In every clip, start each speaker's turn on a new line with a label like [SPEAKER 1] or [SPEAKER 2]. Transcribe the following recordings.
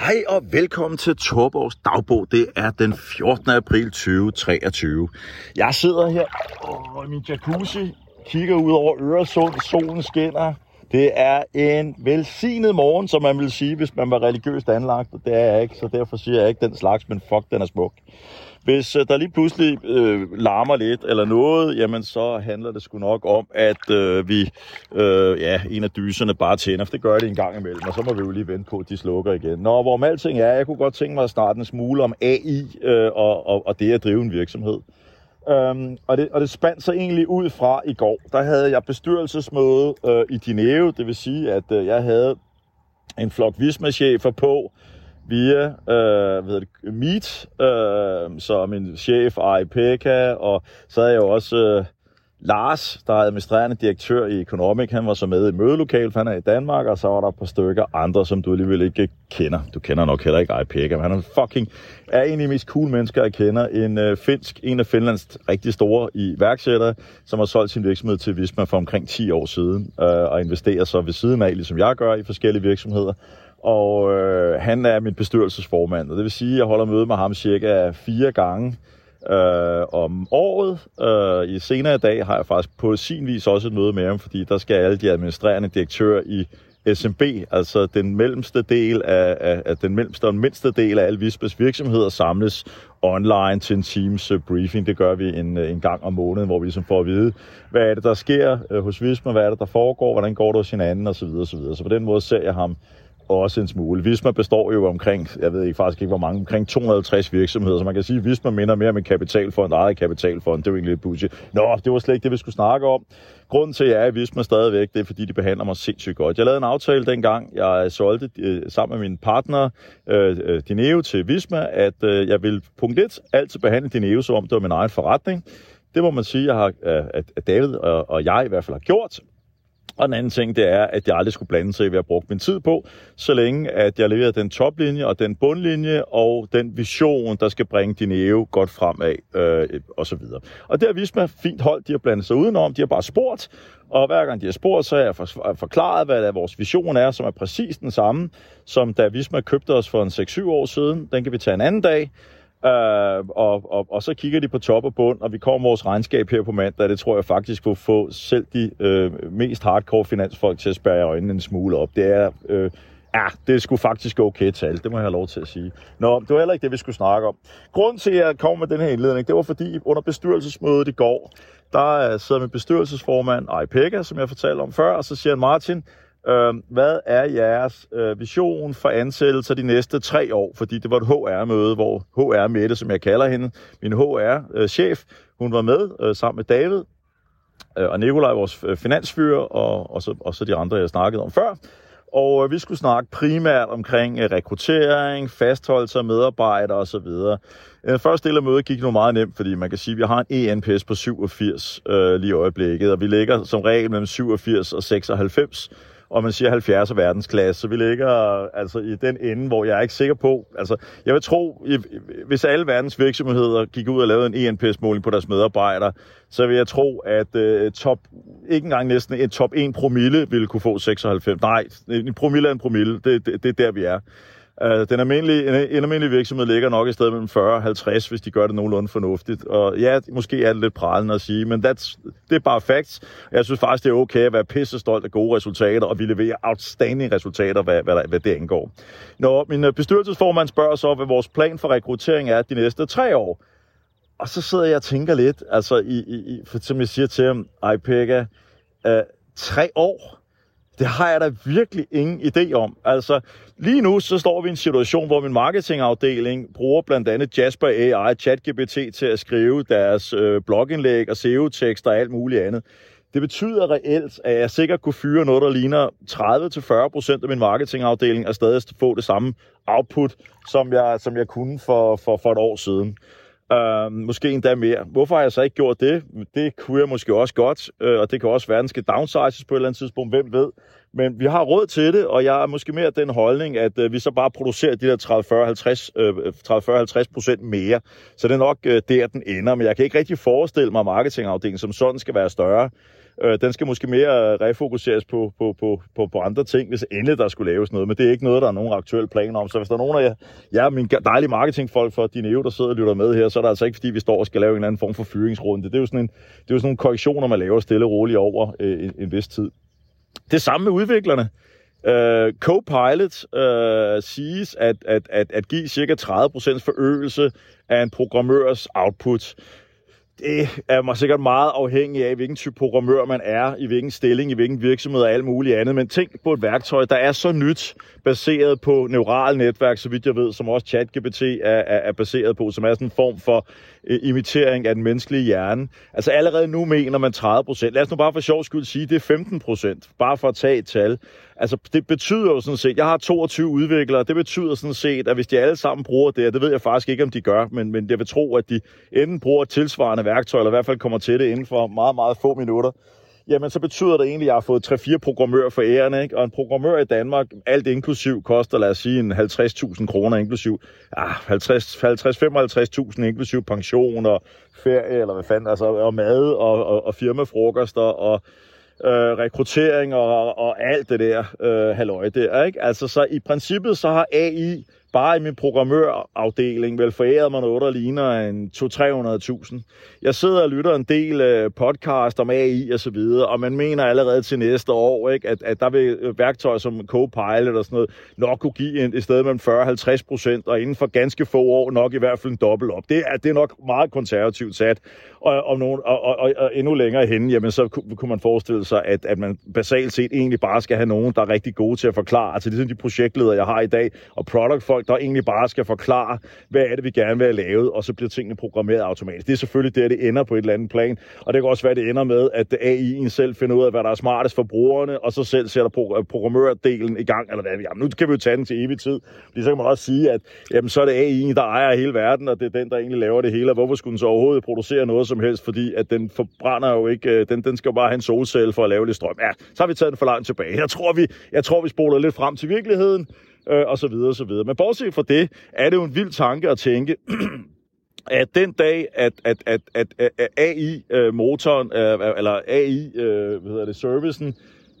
[SPEAKER 1] Hej og velkommen til Torborgs dagbog. Det er den 14. april 2023. Jeg sidder her i min jacuzzi, kigger ud over Øresund, solen skinner. Det er en velsignet morgen, som man vil sige, hvis man var religiøst anlagt. Det er jeg ikke, så derfor siger jeg ikke den slags, men fuck, den er smuk. Hvis øh, der lige pludselig øh, larmer lidt eller noget, jamen så handler det sgu nok om, at øh, vi, øh, ja, en af dyserne bare tænder, for det gør det en gang imellem, og så må vi jo lige vente på, at de slukker igen. Nå, hvor alting er, jeg kunne godt tænke mig at starte en smule om AI øh, og, og, og det at drive en virksomhed. Øhm, og, det, og det spandt sig egentlig ud fra i går. Der havde jeg bestyrelsesmøde øh, i Dineo, det vil sige, at øh, jeg havde en flok visma-chefer på, via øh, hvad det, Meet, øh, så min chef Ari Pekka, og så havde jeg jo også øh, Lars, der er administrerende direktør i Economic, han var så med i mødelokalet, han er i Danmark, og så var der et par stykker andre, som du alligevel ikke kender. Du kender nok heller ikke Ari Pekka, men han er fucking, er en af de mest cool mennesker, jeg kender. En øh, finsk, en af Finlands rigtig store iværksættere, som har solgt sin virksomhed til Visma for omkring 10 år siden, øh, og investerer så ved siden af, ligesom jeg gør, i forskellige virksomheder og øh, han er min bestyrelsesformand, og det vil sige, at jeg holder møde med ham cirka fire gange øh, om året. Øh, I senere i dag har jeg faktisk på sin vis også et møde med ham, fordi der skal alle de administrerende direktører i SMB, altså den mellemste del af, af, af den mellemste og mindste del af alle Vispas virksomheder samles online til en Teams briefing. Det gør vi en, en gang om måneden, hvor vi ligesom får at vide, hvad er det, der sker øh, hos Visma, hvad er det, der foregår, hvordan går det hos hinanden osv. osv. Så på den måde ser jeg ham også en smule. Visma består jo omkring, jeg ved ikke faktisk ikke hvor mange, omkring 250 virksomheder, så man kan sige, at Visma minder mere om en kapitalfond, eget kapitalfond. Det er jo egentlig lidt bullshit. Nå, det var slet ikke det, vi skulle snakke om. Grunden til, at jeg er i Visma stadigvæk, det er, fordi de behandler mig sindssygt godt. Jeg lavede en aftale dengang, jeg solgte øh, sammen med min partner øh, øh Dineo til Visma, at øh, jeg vil punkt 1 altid behandle Dineo, som om det var min egen forretning. Det må man sige, jeg har, øh, at David og jeg i hvert fald har gjort. Og den anden ting, det er, at jeg aldrig skulle blande sig i, hvad jeg brugte min tid på, så længe at jeg leverede den toplinje og den bundlinje og den vision, der skal bringe din EU godt fremad øh, og så videre. Og det har vist mig fint hold, de har blandet sig udenom, de har bare spurgt, og hver gang de har spurgt, så har jeg forklaret, hvad der vores vision er, som er præcis den samme, som da Visma købte os for en 6-7 år siden. Den kan vi tage en anden dag. Øh, og, og, og så kigger de på top og bund, og vi kommer vores regnskab her på mandag. Det tror jeg faktisk kunne få selv de øh, mest hardcore finansfolk til at spære øjnene en smule op. Det er... Øh, Ja, det er sgu faktisk okay tal, det må jeg have lov til at sige. Nå, det var heller ikke det, vi skulle snakke om. Grunden til, at jeg kom med den her indledning, det var fordi under bestyrelsesmødet i går, der øh, sidder min bestyrelsesformand, Ej Pekka, som jeg fortalte om før, og så siger han, Martin, Øh, hvad er jeres øh, vision for ansættelser de næste tre år? Fordi det var et HR-møde, hvor HR Mette, som jeg kalder hende, min HR-chef, øh, hun var med øh, sammen med David øh, og Nikolaj, vores øh, finansfyr, og, og, så, og så de andre, jeg snakkede om før. Og øh, vi skulle snakke primært omkring øh, rekruttering, fastholdelse af medarbejdere osv. Den øh, første del af mødet gik nu meget nemt, fordi man kan sige, at vi har en ENPS på 87 øh, lige i øjeblikket, og vi ligger som regel mellem 87 og 96 og man siger 70 er verdensklasse, så vi ligger altså i den ende, hvor jeg er ikke sikker på, altså jeg vil tro, hvis alle verdens virksomheder gik ud og lavede en ENPS-måling på deres medarbejdere, så vil jeg tro, at uh, top, ikke engang næsten en top 1 promille ville kunne få 96. Nej, en promille er en promille, det, det, det er der, vi er. Uh, den almindelige, en almindelig virksomhed ligger nok i stedet mellem 40 og 50, hvis de gør det nogenlunde fornuftigt. Og ja, måske er det lidt pralende at sige, men that's, det er bare facts. Jeg synes faktisk, det er okay at være pisse stolt af gode resultater, og vi leverer outstanding resultater, hvad, hvad, hvad det angår. Når min øh, bestyrelsesformand spørger så, hvad vores plan for rekruttering er de næste tre år, og så sidder jeg og tænker lidt, altså, i, i, for, som jeg siger til ham, ej Pekka, øh, tre år? Det har jeg da virkelig ingen idé om. Altså, lige nu så står vi i en situation, hvor min marketingafdeling bruger blandt andet Jasper AI, ChatGPT til at skrive deres øh, blogindlæg og SEO-tekster og alt muligt andet. Det betyder reelt, at jeg sikkert kunne fyre noget, der ligner 30-40% af min marketingafdeling, og stadig få det samme output, som jeg, som jeg kunne for, for, for et år siden. Øh, måske endda mere. Hvorfor har jeg så ikke gjort det? Det kunne jeg måske også godt, øh, og det kan også være, at den skal downsizes på et eller andet tidspunkt, hvem ved. Men vi har råd til det, og jeg er måske mere den holdning, at øh, vi så bare producerer de der 30-40-50 øh, procent mere. Så det er nok øh, der, den ender. Men jeg kan ikke rigtig forestille mig, at marketingafdelingen som sådan skal være større. Øh, den skal måske mere øh, refokuseres på, på, på, på, på andre ting, hvis endelig der skulle laves noget. Men det er ikke noget, der er nogen aktuelle planer om. Så hvis der er nogen af jer, ja, mine min dejlige marketingfolk for Dineo, der sidder og lytter med her, så er det altså ikke, fordi vi står og skal lave en eller anden form for fyringsrunde. Det er jo sådan, en, det er jo sådan nogle korrektioner, man laver stille og roligt over øh, en, en vis tid. Det samme med udviklerne. Uh, Copilot uh, siges at, at, at, at give cirka 30% forøgelse af en programmørs output det er mig sikkert meget afhængig af, hvilken type programmør man er, i hvilken stilling, i hvilken virksomhed og alt muligt andet. Men tænk på et værktøj, der er så nyt, baseret på neurale netværk, så vidt jeg ved, som også ChatGPT er, er, er baseret på, som er sådan en form for øh, imitering af den menneskelige hjerne. Altså allerede nu mener man 30 procent. Lad os nu bare for sjov skyld sige, det er 15 procent, bare for at tage et tal. Altså, det betyder jo sådan set, jeg har 22 udviklere, det betyder sådan set, at hvis de alle sammen bruger det, og det ved jeg faktisk ikke, om de gør, men, men jeg vil tro, at de enten bruger et tilsvarende værktøj, eller i hvert fald kommer til det inden for meget, meget få minutter, jamen så betyder det egentlig, at jeg har fået 3-4 programmører for æren, ikke? Og en programmør i Danmark, alt inklusiv, koster, lad os sige, en 50.000 kroner inklusiv, ja, 50-55.000 inklusiv pension og ferie, eller hvad fanden, altså, og mad og, og, og firmafrokoster og øh, rekruttering og, og alt det der øh, halløj der, ikke? Altså, så i princippet så har AI bare i min programmørafdeling vel forærede mig noget, der ligner en 200-300.000. Jeg sidder og lytter en del øh, podcast om AI og så videre, og man mener allerede til næste år, ikke, at, at der vil øh, værktøjer som Copilot og sådan noget nok kunne give en, et sted mellem 40-50 procent, og inden for ganske få år nok i hvert fald en dobbelt op. Det er, det er nok meget konservativt sat, og, og, nogen, og, og, og, og endnu længere henne, jamen så kunne, kunne man forestille sig, at, at man basalt set egentlig bare skal have nogen, der er rigtig gode til at forklare, altså ligesom de projektledere, jeg har i dag, og product folk, der egentlig bare skal forklare, hvad er det, vi gerne vil have lavet, og så bliver tingene programmeret automatisk. Det er selvfølgelig der, det ender på et eller andet plan, og det kan også være, det ender med, at AI'en selv finder ud af, hvad der er smartest for brugerne, og så selv sætter øh, programmørdelen i gang, eller hvad. Jamen, nu kan vi jo tage den til evig tid, fordi så kan man også sige, at jamen, så er det AI'en, der ejer hele verden, og det er den, der egentlig laver det hele, og hvorfor skulle den så overhovedet producere noget som helst, fordi at den forbrænder jo ikke, øh, den, den skal jo bare have en solcelle for at lave lidt strøm. Ja, så har vi taget den for langt tilbage. Jeg tror, vi, jeg tror, vi spoler lidt frem til virkeligheden, øh, og så videre, og så videre. Men bortset fra det, er det jo en vild tanke at tænke, at den dag, at, at, at, at, at AI-motoren, øh, øh, eller AI, øh, hvad hedder det, servicen,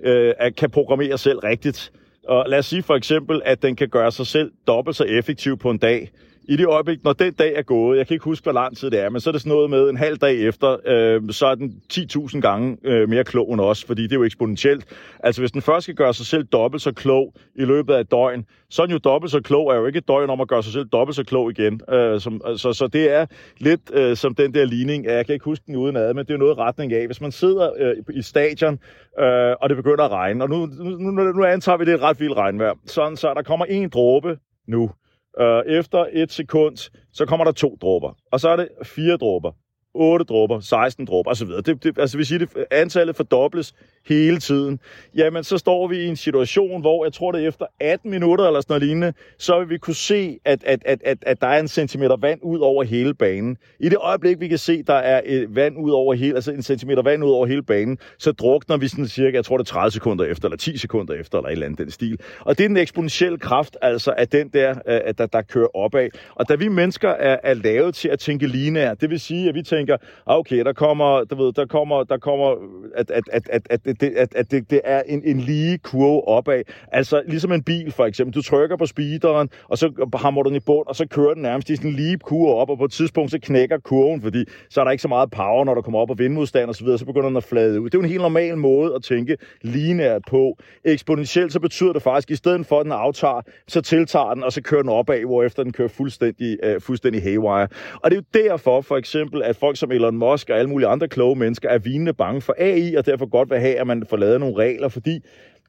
[SPEAKER 1] øh, kan programmere selv rigtigt, og lad os sige for eksempel, at den kan gøre sig selv dobbelt så effektiv på en dag, i det øjeblik, når den dag er gået, jeg kan ikke huske, hvor lang tid det er, men så er det sådan noget med en halv dag efter, øh, så er den 10.000 gange øh, mere klog end os, fordi det er jo eksponentielt. Altså hvis den først skal gøre sig selv dobbelt så klog i løbet af et døgn, så er den jo dobbelt så klog, er jo ikke et døgn om at gøre sig selv dobbelt så klog igen. Øh, som, så, så det er lidt øh, som den der ligning, jeg kan ikke huske den uden ad, men det er noget retning af. Hvis man sidder øh, i stadion, øh, og det begynder at regne, og nu, nu, nu, nu antager vi, det er et ret vildt regnvejr, sådan så der kommer en dråbe nu, Øh, efter et sekund, så kommer der to dråber. Og så er det fire dråber. 8 dråber, 16 dråber osv. Det, det, altså vi siger, det antallet fordobles hele tiden. Jamen, så står vi i en situation, hvor jeg tror, det efter 18 minutter eller sådan noget lignende, så vil vi kunne se, at, at, at, at, at der er en centimeter vand ud over hele banen. I det øjeblik, vi kan se, der er et vand ud over hele, altså en centimeter vand ud over hele banen, så drukner vi sådan cirka, jeg tror det er 30 sekunder efter, eller 10 sekunder efter, eller et eller andet den stil. Og det er den eksponentielle kraft, altså af den der, øh, at der, der kører opad. Og da vi mennesker er, er lavet til at tænke lineært, det vil sige, at vi tænker, tænker, ah, okay, der kommer, du ved, der kommer, der kommer at, at, at, at, at, det, at, at det, det er en, en lige kurve opad. Altså ligesom en bil for eksempel. Du trykker på speederen, og så hammer du den i bund, og så kører den nærmest i sådan en lige kurve op, og på et tidspunkt så knækker kurven, fordi så er der ikke så meget power, når der kommer op og vindmodstand og så videre, så begynder den at flade ud. Det er jo en helt normal måde at tænke linært på. Eksponentielt så betyder det faktisk, at i stedet for at den aftager, så tiltager den, og så kører den opad, hvorefter den kører fuldstændig, øh, fuldstændig haywire. Og det er jo derfor for eksempel, at folk som Elon Musk og alle mulige andre kloge mennesker er vinende bange for AI, og derfor godt vil have, at man får lavet nogle regler, fordi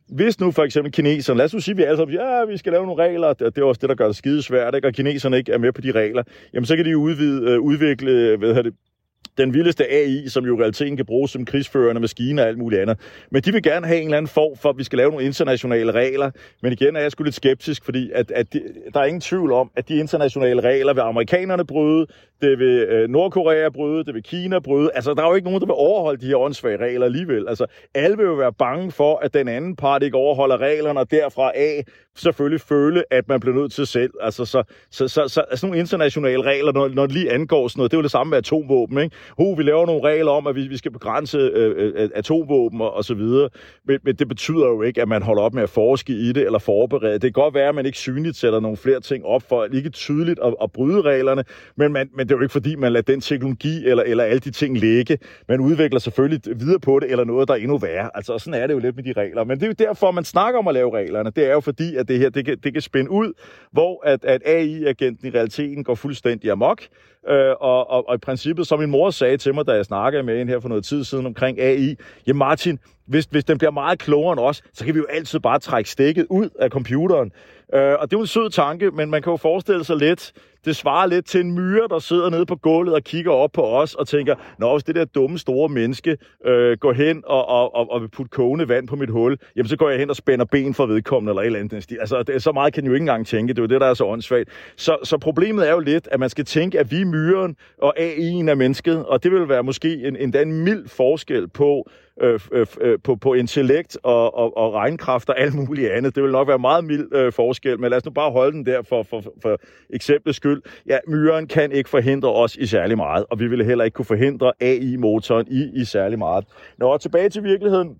[SPEAKER 1] hvis nu for eksempel kineserne, lad os nu sige, at vi alle sammen siger, ja, vi skal lave nogle regler, det er også det, der gør det skide svært, ikke? og kineserne ikke er med på de regler, jamen så kan de udvide, øh, udvikle hvad det, den vildeste AI, som jo i realiteten kan bruges som krigsførende maskiner og alt muligt andet. Men de vil gerne have en eller anden form for, at vi skal lave nogle internationale regler. Men igen er jeg sgu lidt skeptisk, fordi at, at de, der er ingen tvivl om, at de internationale regler vil amerikanerne bryde, det vil øh, Nordkorea bryde, det vil Kina bryde. Altså, der er jo ikke nogen, der vil overholde de her åndssvage regler alligevel. Altså, alle vil jo være bange for, at den anden part ikke overholder reglerne, og derfra af selvfølgelig føle, at man bliver nødt til selv. Altså, så, så, så, så altså nogle internationale regler, når, når det lige angår sådan noget, det er jo det samme med atomvåben, ikke? Ho, vi laver nogle regler om, at vi, vi skal begrænse øh, øh atomvåben og, og så videre, men, men det betyder jo ikke, at man holder op med at forske i det eller forberede. Det kan godt være, at man ikke synligt sætter nogle flere ting op for ikke tydeligt at, at bryde reglerne, men, man, men det er jo ikke fordi, man lader den teknologi eller, eller alle de ting ligge. Man udvikler selvfølgelig videre på det, eller noget, der er endnu værre. Altså, sådan er det jo lidt med de regler. Men det er jo derfor, man snakker om at lave reglerne. Det er jo fordi, at det her, det kan, det kan spænde ud, hvor at, at AI-agenten i realiteten går fuldstændig amok. Øh, og, og, og i princippet, som min mor sagde til mig, da jeg snakkede med hende her for noget tid siden omkring AI, ja Martin, hvis, hvis den bliver meget klogere end os, så kan vi jo altid bare trække stikket ud af computeren. Øh, og det er jo en sød tanke, men man kan jo forestille sig lidt, det svarer lidt til en myre, der sidder nede på gulvet og kigger op på os og tænker, nå, hvis det der dumme store menneske øh, går hen og, og, og, og vil putte kogende vand på mit hul, jamen så går jeg hen og spænder ben for vedkommende eller et eller andet. Altså, det, så meget kan jo ikke engang tænke. Det er jo det, der er så åndssvagt. Så, så problemet er jo lidt, at man skal tænke, at vi er myren, og AI'en er mennesket, og det vil være måske en, endda en mild forskel på, øh, øh, øh, på, på intellekt og, og, og regnkraft og alt muligt andet. Det vil nok være meget mild øh, forskel, men lad os nu bare holde den der for, for, for eksemplets skyld. Ja, myren kan ikke forhindre os i særlig meget, og vi ville heller ikke kunne forhindre AI-motoren i, i særlig meget. Nå, tilbage til virkeligheden.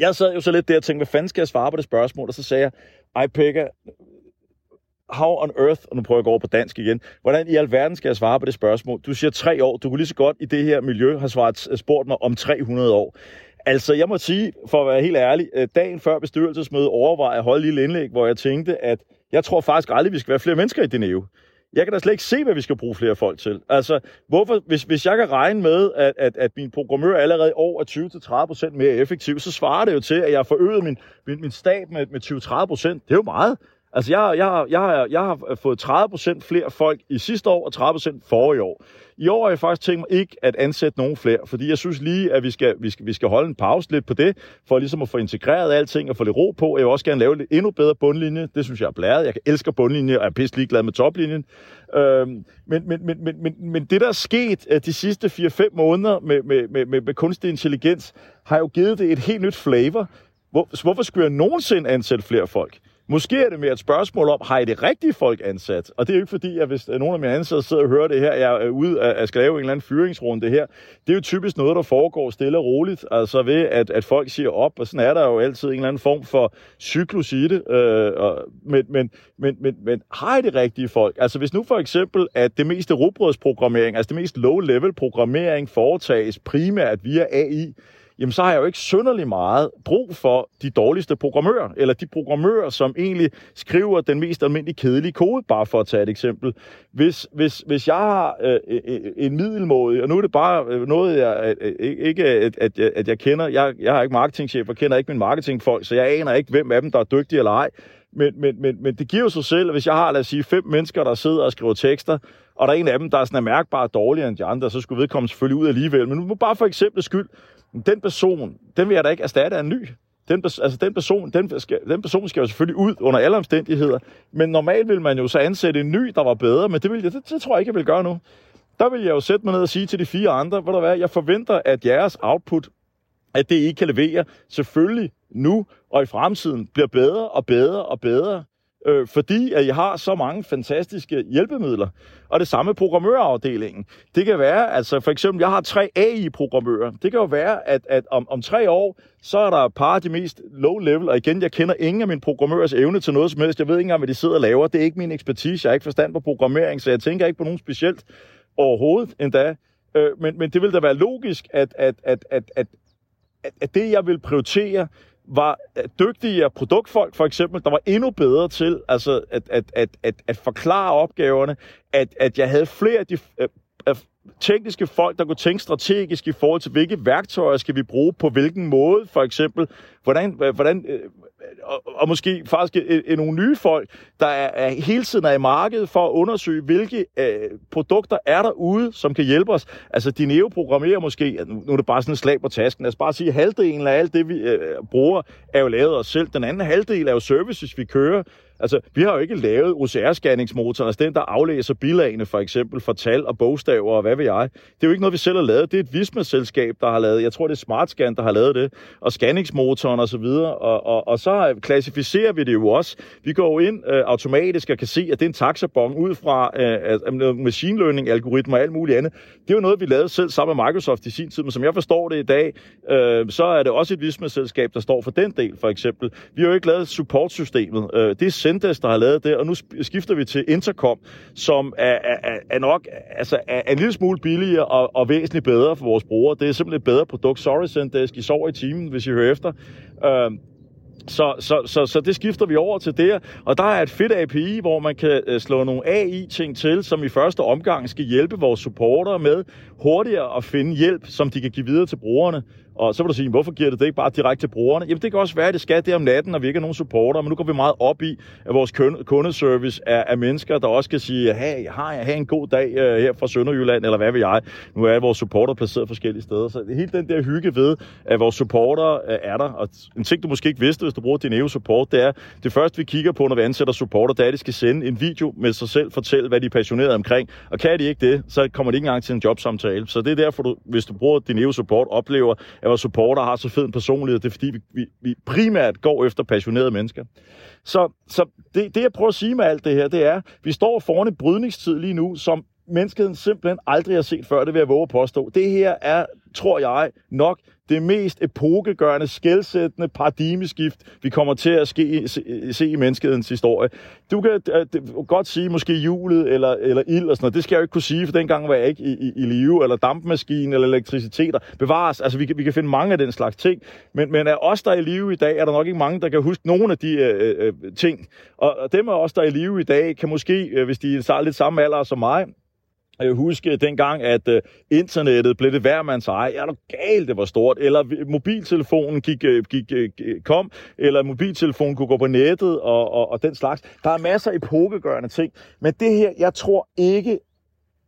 [SPEAKER 1] Jeg sad jo så lidt der og tænkte, hvad fanden skal jeg svare på det spørgsmål? Og så sagde jeg, ej Pekka, how on earth, og nu prøver jeg at gå over på dansk igen, hvordan i alverden skal jeg svare på det spørgsmål? Du siger tre år, du kunne lige så godt i det her miljø have svaret, øh, spurgt mig om 300 år. Altså, jeg må sige, for at være helt ærlig, øh, dagen før bestyrelsesmødet overvejede at holde et lille indlæg, hvor jeg tænkte, at jeg tror faktisk aldrig, vi skal være flere mennesker i Dineo. Jeg kan da slet ikke se, hvad vi skal bruge flere folk til. Altså, hvorfor, hvis, hvis jeg kan regne med, at, at, at min programmør allerede i år er 20-30% mere effektiv, så svarer det jo til, at jeg har forøget min, min, min stab med, med 20-30%. Det er jo meget. Altså, jeg, jeg, jeg, jeg har fået 30% flere folk i sidste år, og 30% forrige år. I år har jeg faktisk tænkt mig ikke at ansætte nogen flere, fordi jeg synes lige, at vi skal, vi skal, vi skal holde en pause lidt på det, for ligesom at få integreret alting og få lidt ro på. Jeg vil også gerne lave lidt endnu bedre bundlinje. Det synes jeg er blæret. Jeg elsker bundlinje, og er pisse ligeglad med toplinjen. Øhm, men, men, men, men, men, men det, der er sket øh, de sidste 4-5 måneder med, med, med, med, med kunstig intelligens, har jo givet det et helt nyt flavor. Hvor, hvorfor skulle jeg nogensinde ansætte flere folk? Måske er det mere et spørgsmål om, har I det rigtige folk ansat? Og det er jo ikke fordi, at hvis øh, nogen af mine ansatte sidder og hører det her, jeg er ude at skal lave en eller anden fyringsrunde her. Det er jo typisk noget, der foregår stille og roligt. Altså ved, at, at folk siger op, og sådan er der jo altid en eller anden form for cyklus i det. Øh, og, men, men, men, men, men har I det rigtige folk? Altså hvis nu for eksempel, at det meste rubrødsprogrammering, altså det mest low-level programmering foretages primært via AI, jamen så har jeg jo ikke synderlig meget brug for de dårligste programmører, eller de programmører, som egentlig skriver den mest almindelige kedelige kode, bare for at tage et eksempel. Hvis, hvis, hvis jeg har øh, øh, øh en middelmåde, og nu er det bare øh, noget, jeg ikke at, at, jeg, at jeg kender, jeg, jeg har ikke marketingchef, og kender ikke min marketingfolk, så jeg aner ikke, hvem af dem, der er dygtige eller ej. Men, men, men, men det giver jo sig selv, at hvis jeg har, lad os sige, fem mennesker, der sidder og skriver tekster, og der er en af dem, der er sådan er mærkbart dårligere end de andre, så skulle vedkommende selvfølgelig ud alligevel. Men nu bare for eksempel skyld, den person, den vil jeg da ikke erstatte af en ny. Den, altså den, person, den, skal, den person skal jo selvfølgelig ud under alle omstændigheder, men normalt vil man jo så ansætte en ny, der var bedre, men det, vil jeg, det, det tror jeg ikke, jeg vil gøre nu. Der vil jeg jo sætte mig ned og sige til de fire andre, hvor der hvad, jeg forventer, at jeres output, at det I kan levere, selvfølgelig nu og i fremtiden, bliver bedre og bedre og bedre øh, fordi at I har så mange fantastiske hjælpemidler. Og det samme programmørafdelingen. Det kan være, altså for eksempel, jeg har tre AI-programmører. Det kan jo være, at, at om, om tre år, så er der et par af de mest low-level, og igen, jeg kender ingen af mine programmørers evne til noget som helst. Jeg ved ikke engang, hvad de sidder og laver. Det er ikke min ekspertise. Jeg har ikke forstand på programmering, så jeg tænker ikke på nogen specielt overhovedet endda. Øh, men, men det vil da være logisk, at, at, at, at, at, at det, jeg vil prioritere, var øh, dygtige produktfolk, for eksempel, der var endnu bedre til altså, at, at, at, at, at forklare opgaverne, at, at jeg havde flere af de af tekniske folk, der kunne tænke strategisk i forhold til, hvilke værktøjer skal vi bruge på hvilken måde, for eksempel, hvordan, hvordan øh, og, og måske faktisk øh, øh, nogle nye folk, der er, er hele tiden er i markedet for at undersøge, hvilke øh, produkter er der ude, som kan hjælpe os. Altså, de neoprogrammerer måske, nu er det bare sådan en slag på tasken, lad os bare sige, halvdelen af alt det, vi øh, bruger, er jo lavet os selv. Den anden halvdel er jo services, vi kører. Altså, vi har jo ikke lavet OCR-scanningsmotoren, altså den, der aflæser bilagene for eksempel for tal og bogstaver og hvad ved jeg. Det er jo ikke noget, vi selv har lavet. Det er et Visma-selskab, der har lavet. Jeg tror, det er SmartScan, der har lavet det. Og scanningsmotoren og så videre. Og, og, og så klassificerer vi det jo også. Vi går jo ind øh, automatisk og kan se, at det er en taxabong ud fra øh, machine learning, algoritmer og alt muligt andet. Det er jo noget, vi lavede selv sammen med Microsoft i sin tid, men som jeg forstår det i dag, øh, så er det også et Visma-selskab, der står for den del, for eksempel. Vi har jo ikke lavet supportsystemet. Øh, det er Zendesk, der har lavet det, og nu skifter vi til Intercom, som er, er, er nok altså, er en lille smule billigere og, og væsentligt bedre for vores brugere. Det er simpelthen et bedre produkt. Sorry, Zendesk, I sover i timen, hvis I hører efter. Øh, så, så, så, så det skifter vi over til der. Og der er et fedt API, hvor man kan øh, slå nogle AI-ting til, som i første omgang skal hjælpe vores supporter med hurtigere at finde hjælp, som de kan give videre til brugerne. Og så vil du sige, hvorfor giver det det ikke bare direkte til brugerne? Jamen det kan også være, at det skal det om natten, når vi ikke er nogen supporter, men nu går vi meget op i, at vores kundeservice er, er mennesker, der også kan sige, hey, har jeg have en god dag uh, her fra Sønderjylland, eller hvad vil jeg? Nu er vores supporter placeret forskellige steder. Så hele den der hygge ved, at vores supporter uh, øh, er der. Og en ting, du måske ikke vidste, hvis du bruger din EU support, det er, det første vi kigger på, når vi ansætter supporter, det er, at de skal sende en video med sig selv, fortælle, hvad de er passionerede omkring. Og kan de ikke det, så kommer de ikke engang til en jobsamtale. Så det er derfor, du, hvis du bruger din EU support, oplever, at vores supporter har så fed en personlighed. Det er fordi, vi, vi, vi primært går efter passionerede mennesker. Så, så det, det, jeg prøver at sige med alt det her, det er, vi står foran en brydningstid lige nu, som menneskeheden simpelthen aldrig har set før, det vil jeg våge at påstå. Det her er, tror jeg, nok det mest epokegørende, skældsættende paradigmeskift, vi kommer til at ske, se, se i menneskehedens historie. Du kan uh, godt sige måske hjulet eller, eller ild og sådan noget. Det skal jeg jo ikke kunne sige, for dengang var jeg ikke i, i, i live, eller dampmaskinen, eller elektriciteter. Bevares, altså vi kan, vi kan finde mange af den slags ting. Men, men af os, der er i live i dag, er der nok ikke mange, der kan huske nogle af de uh, uh, ting. Og dem af os, der er i live i dag, kan måske, uh, hvis de er lidt samme alder som mig, jeg husker dengang, at øh, internettet blev det værmands eje. Er det galt, det var stort. Eller mobiltelefonen gik, øh, gik, øh, kom, eller mobiltelefonen kunne gå på nettet og, og, og den slags. Der er masser af epokegørende ting. Men det her, jeg tror ikke,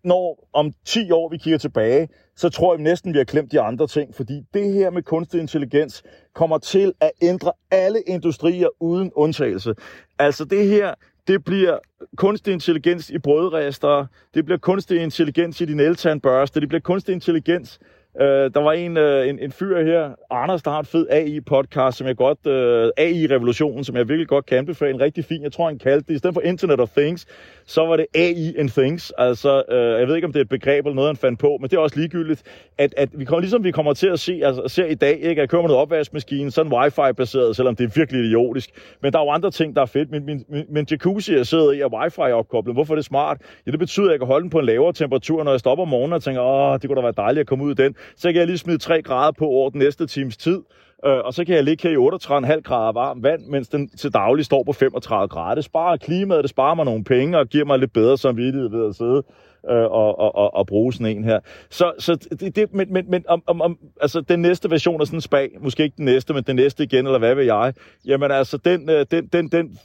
[SPEAKER 1] når om 10 år vi kigger tilbage, så tror jeg næsten, vi har klemt de andre ting. Fordi det her med kunstig intelligens kommer til at ændre alle industrier uden undtagelse. Altså det her, det bliver kunstig intelligens i brødrester, det bliver kunstig intelligens i din eltandbørste, det bliver kunstig intelligens Øh, der var en, øh, en, en fyr her, Anders, der har en fed AI-podcast, som jeg godt, øh, AI-revolutionen, som jeg virkelig godt kan anbefale. En rigtig fin, jeg tror, han kaldte det, i stedet for Internet of Things, så var det AI and Things. Altså, øh, jeg ved ikke, om det er et begreb eller noget, han fandt på, men det er også ligegyldigt, at, at vi kommer, ligesom vi kommer til at se, altså, ser i dag, ikke, at kører med noget opvaskemaskine, sådan wifi-baseret, selvom det er virkelig idiotisk. Men der er jo andre ting, der er fedt. Min, min, min, min jacuzzi, jeg sidder i, er wifi-opkoblet. Hvorfor er det smart? Ja, det betyder, at jeg kan holde den på en lavere temperatur, når jeg stopper om morgenen og tænker, åh, det kunne da være dejligt at komme ud i den så kan jeg lige smide 3 grader på over den næste times tid, øh, og så kan jeg ligge her i 38,5 grader varmt vand, mens den til daglig står på 35 grader. Det sparer klimaet, det sparer mig nogle penge og giver mig lidt bedre samvittighed ved at sidde øh, og, og, og, og bruge sådan en her. Så, så det, det, men, men, men om, om, om, altså, den næste version af sådan en spag, måske ikke den næste, men den næste igen, eller hvad ved jeg, jamen altså, den, øh, den, den, den,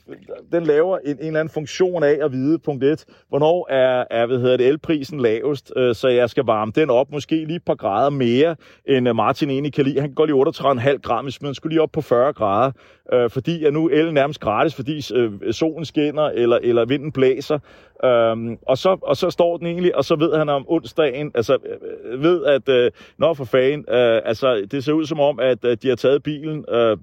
[SPEAKER 1] den laver en, en eller anden funktion af at vide, punkt 1, hvornår er, er hvad hedder det, elprisen lavest, øh, så jeg skal varme den op, måske lige et par grader mere, end øh, Martin egentlig kan lide. Han kan godt lide 38,5 gram, hvis man skulle lige op på 40 grader, øh, fordi at nu er el nærmest gratis, fordi øh, solen skinner, eller, eller vinden blæser, Øhm, og, så, og så står den egentlig, og så ved han om onsdagen, altså øh, øh, ved, at øh, når for fanden, øh, altså det ser ud som om, at øh, de har taget bilen, øh,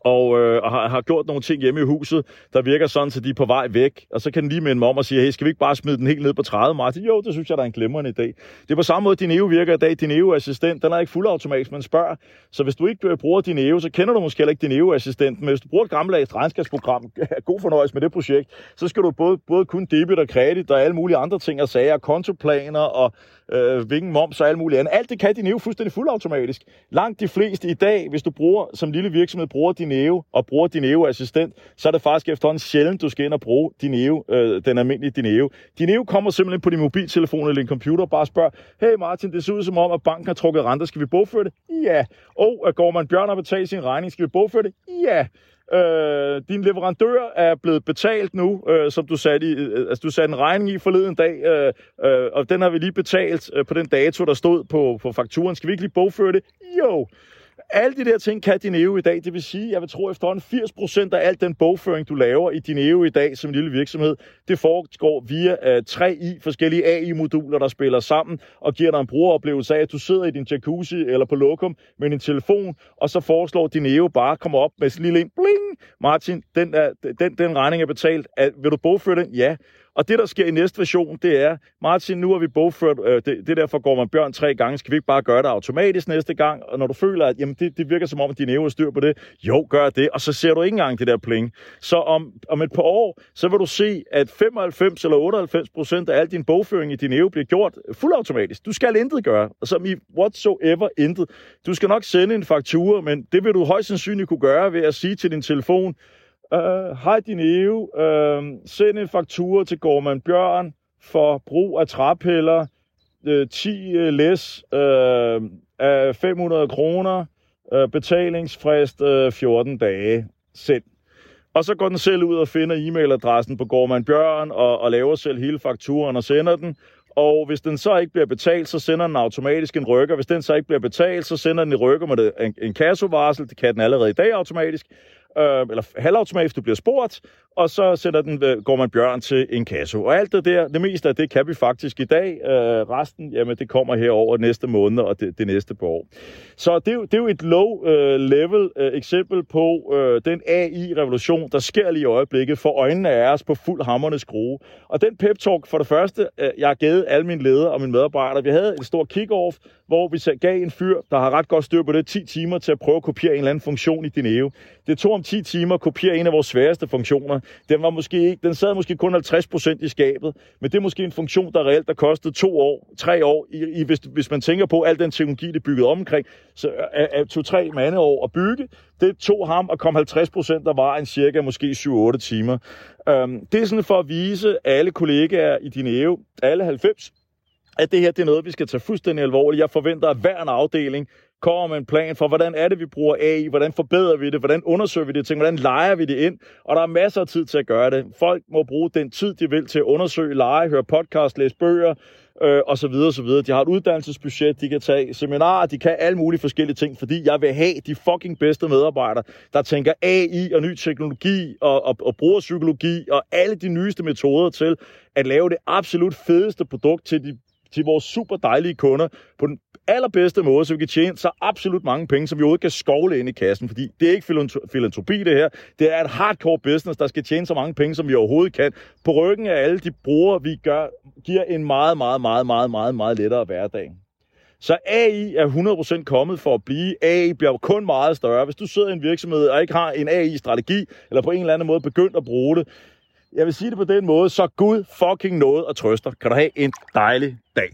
[SPEAKER 1] og, øh, og har, har gjort nogle ting hjemme i huset, der virker sådan, så de er på vej væk. Og så kan den lige minde mig om og sige, hey, skal vi ikke bare smide den helt ned på 30, Martin? Jo, det synes jeg, der er en glimrende idé. Det er på samme måde, din EU virker i dag. Din EU-assistent, den er ikke fuldautomatisk, men spørger. Så hvis du ikke øh, bruger din EU, så kender du måske heller ikke din EU-assistent. Men hvis du bruger et gammeldags regnskabsprogram, god fornøjelse med det projekt, så skal du både, både kunne debit og kredit og alle mulige andre ting og sager, kontoplaner og øh, hvilken moms og alt muligt andet. Alt det kan Dineo fuldstændig fuldautomatisk. Langt de fleste i dag, hvis du bruger som lille virksomhed, bruger Dineo og bruger Dineo assistent, så er det faktisk efterhånden sjældent, du skal ind og bruge Dineo, øh, den almindelige Dineo. Dineo kommer simpelthen på din mobiltelefon eller din computer og bare spørger, hey Martin, det ser ud som om, at banken har trukket renter, skal vi bogføre det? Ja. Og går man Bjørn og betale sin regning, skal vi bogføre det? Ja. Øh, din leverandør er blevet betalt nu, øh, som du satte, i, øh, altså, du satte en regning i forleden dag, øh, øh, og den har vi lige betalt øh, på den dato, der stod på, på fakturen. Skal vi ikke lige bogføre det? Jo alle de der ting kan Dineo i dag. Det vil sige, jeg vil tro, at efterhånden 80% af alt den bogføring, du laver i Dineo i dag som en lille virksomhed, det foregår via uh, tre i forskellige AI-moduler, der spiller sammen og giver dig en brugeroplevelse af, at du sidder i din jacuzzi eller på lokum med din telefon, og så foreslår Dineo bare at komme op med sådan en lille bling. Martin, den, er, den, den regning er betalt. Er, vil du bogføre den? Ja. Og det, der sker i næste version, det er, Martin, nu har vi bogført, øh, det, det derfor går man bjørn tre gange, skal vi ikke bare gøre det automatisk næste gang? Og når du føler, at jamen, det, det virker som om, at din evner styr på det, jo, gør det, og så ser du ikke engang det der pling. Så om, om et par år, så vil du se, at 95 eller 98 procent af al din bogføring i din EU bliver gjort fuldautomatisk. Du skal intet gøre, som i whatsoever intet. Du skal nok sende en faktura, men det vil du højst sandsynligt kunne gøre ved at sige til din telefon, Øh, hej din Eve, uh, send en faktura til Gorman Bjørn for brug af træpiller, uh, 10 uh, læs uh, af 500 kroner, uh, betalingsfrist uh, 14 dage. Send. Og så går den selv ud og finder e-mailadressen på Gorman Bjørn og, og laver selv hele fakturen og sender den. Og hvis den så ikke bliver betalt, så sender den automatisk en rykker. Hvis den så ikke bliver betalt, så sender den en rykker med en, en kassovarsel. Det kan den allerede i dag automatisk øh, eller halvautomatisk, du bliver spurgt, og så sætter den, øh, går man bjørn til en kasse. Og alt det der, det meste af det kan vi faktisk i dag. Øh, resten, jamen det kommer her over næste måned og det, det næste på år. Så det, det er jo et low-level øh, øh, eksempel på øh, den AI-revolution, der sker lige i øjeblikket for øjnene af os på fuld hammerne skrue. Og den pep-talk, for det første, øh, jeg har givet alle mine ledere og mine medarbejdere, vi havde en stor kick-off, hvor vi gav en fyr, der har ret godt styr på det, 10 timer til at prøve at kopiere en eller anden funktion i Dineo. Det tog om 10 timer kopiere en af vores sværeste funktioner. Den, var måske ikke, den sad måske kun 50% i skabet, men det er måske en funktion, der reelt der kostede to år, tre år, i, i, hvis, hvis man tænker på al den teknologi, det er bygget omkring, så er, er to-tre mandeår at bygge. Det tog ham at komme 50% der var en cirka måske 7-8 timer. Øhm, det er sådan for at vise alle kollegaer i Dineo, alle 90, at det her det er noget, vi skal tage fuldstændig alvorligt. Jeg forventer, at hver en afdeling kommer med en plan for, hvordan er det, vi bruger AI, hvordan forbedrer vi det, hvordan undersøger vi det ting, hvordan leger vi det ind, og der er masser af tid til at gøre det. Folk må bruge den tid, de vil til at undersøge, lege, høre podcast, læse bøger, øh, og så videre, så videre. De har et uddannelsesbudget, de kan tage seminarer, de kan alle mulige forskellige ting, fordi jeg vil have de fucking bedste medarbejdere, der tænker AI og ny teknologi og, og, og bruger psykologi og alle de nyeste metoder til at lave det absolut fedeste produkt til de til vores super dejlige kunder på den allerbedste måde, så vi kan tjene så absolut mange penge, som vi overhovedet kan skovle ind i kassen. Fordi det er ikke filantropi, det her. Det er et hardcore business, der skal tjene så mange penge, som vi overhovedet kan. På ryggen af alle de brugere, vi gør, giver en meget, meget, meget, meget, meget, meget lettere hverdag. Så AI er 100% kommet for at blive. AI bliver kun meget større. Hvis du sidder i en virksomhed og ikke har en AI-strategi, eller på en eller anden måde begyndt at bruge det, jeg vil sige det på den måde, så Gud fucking noget og trøster. Kan du have en dejlig dag.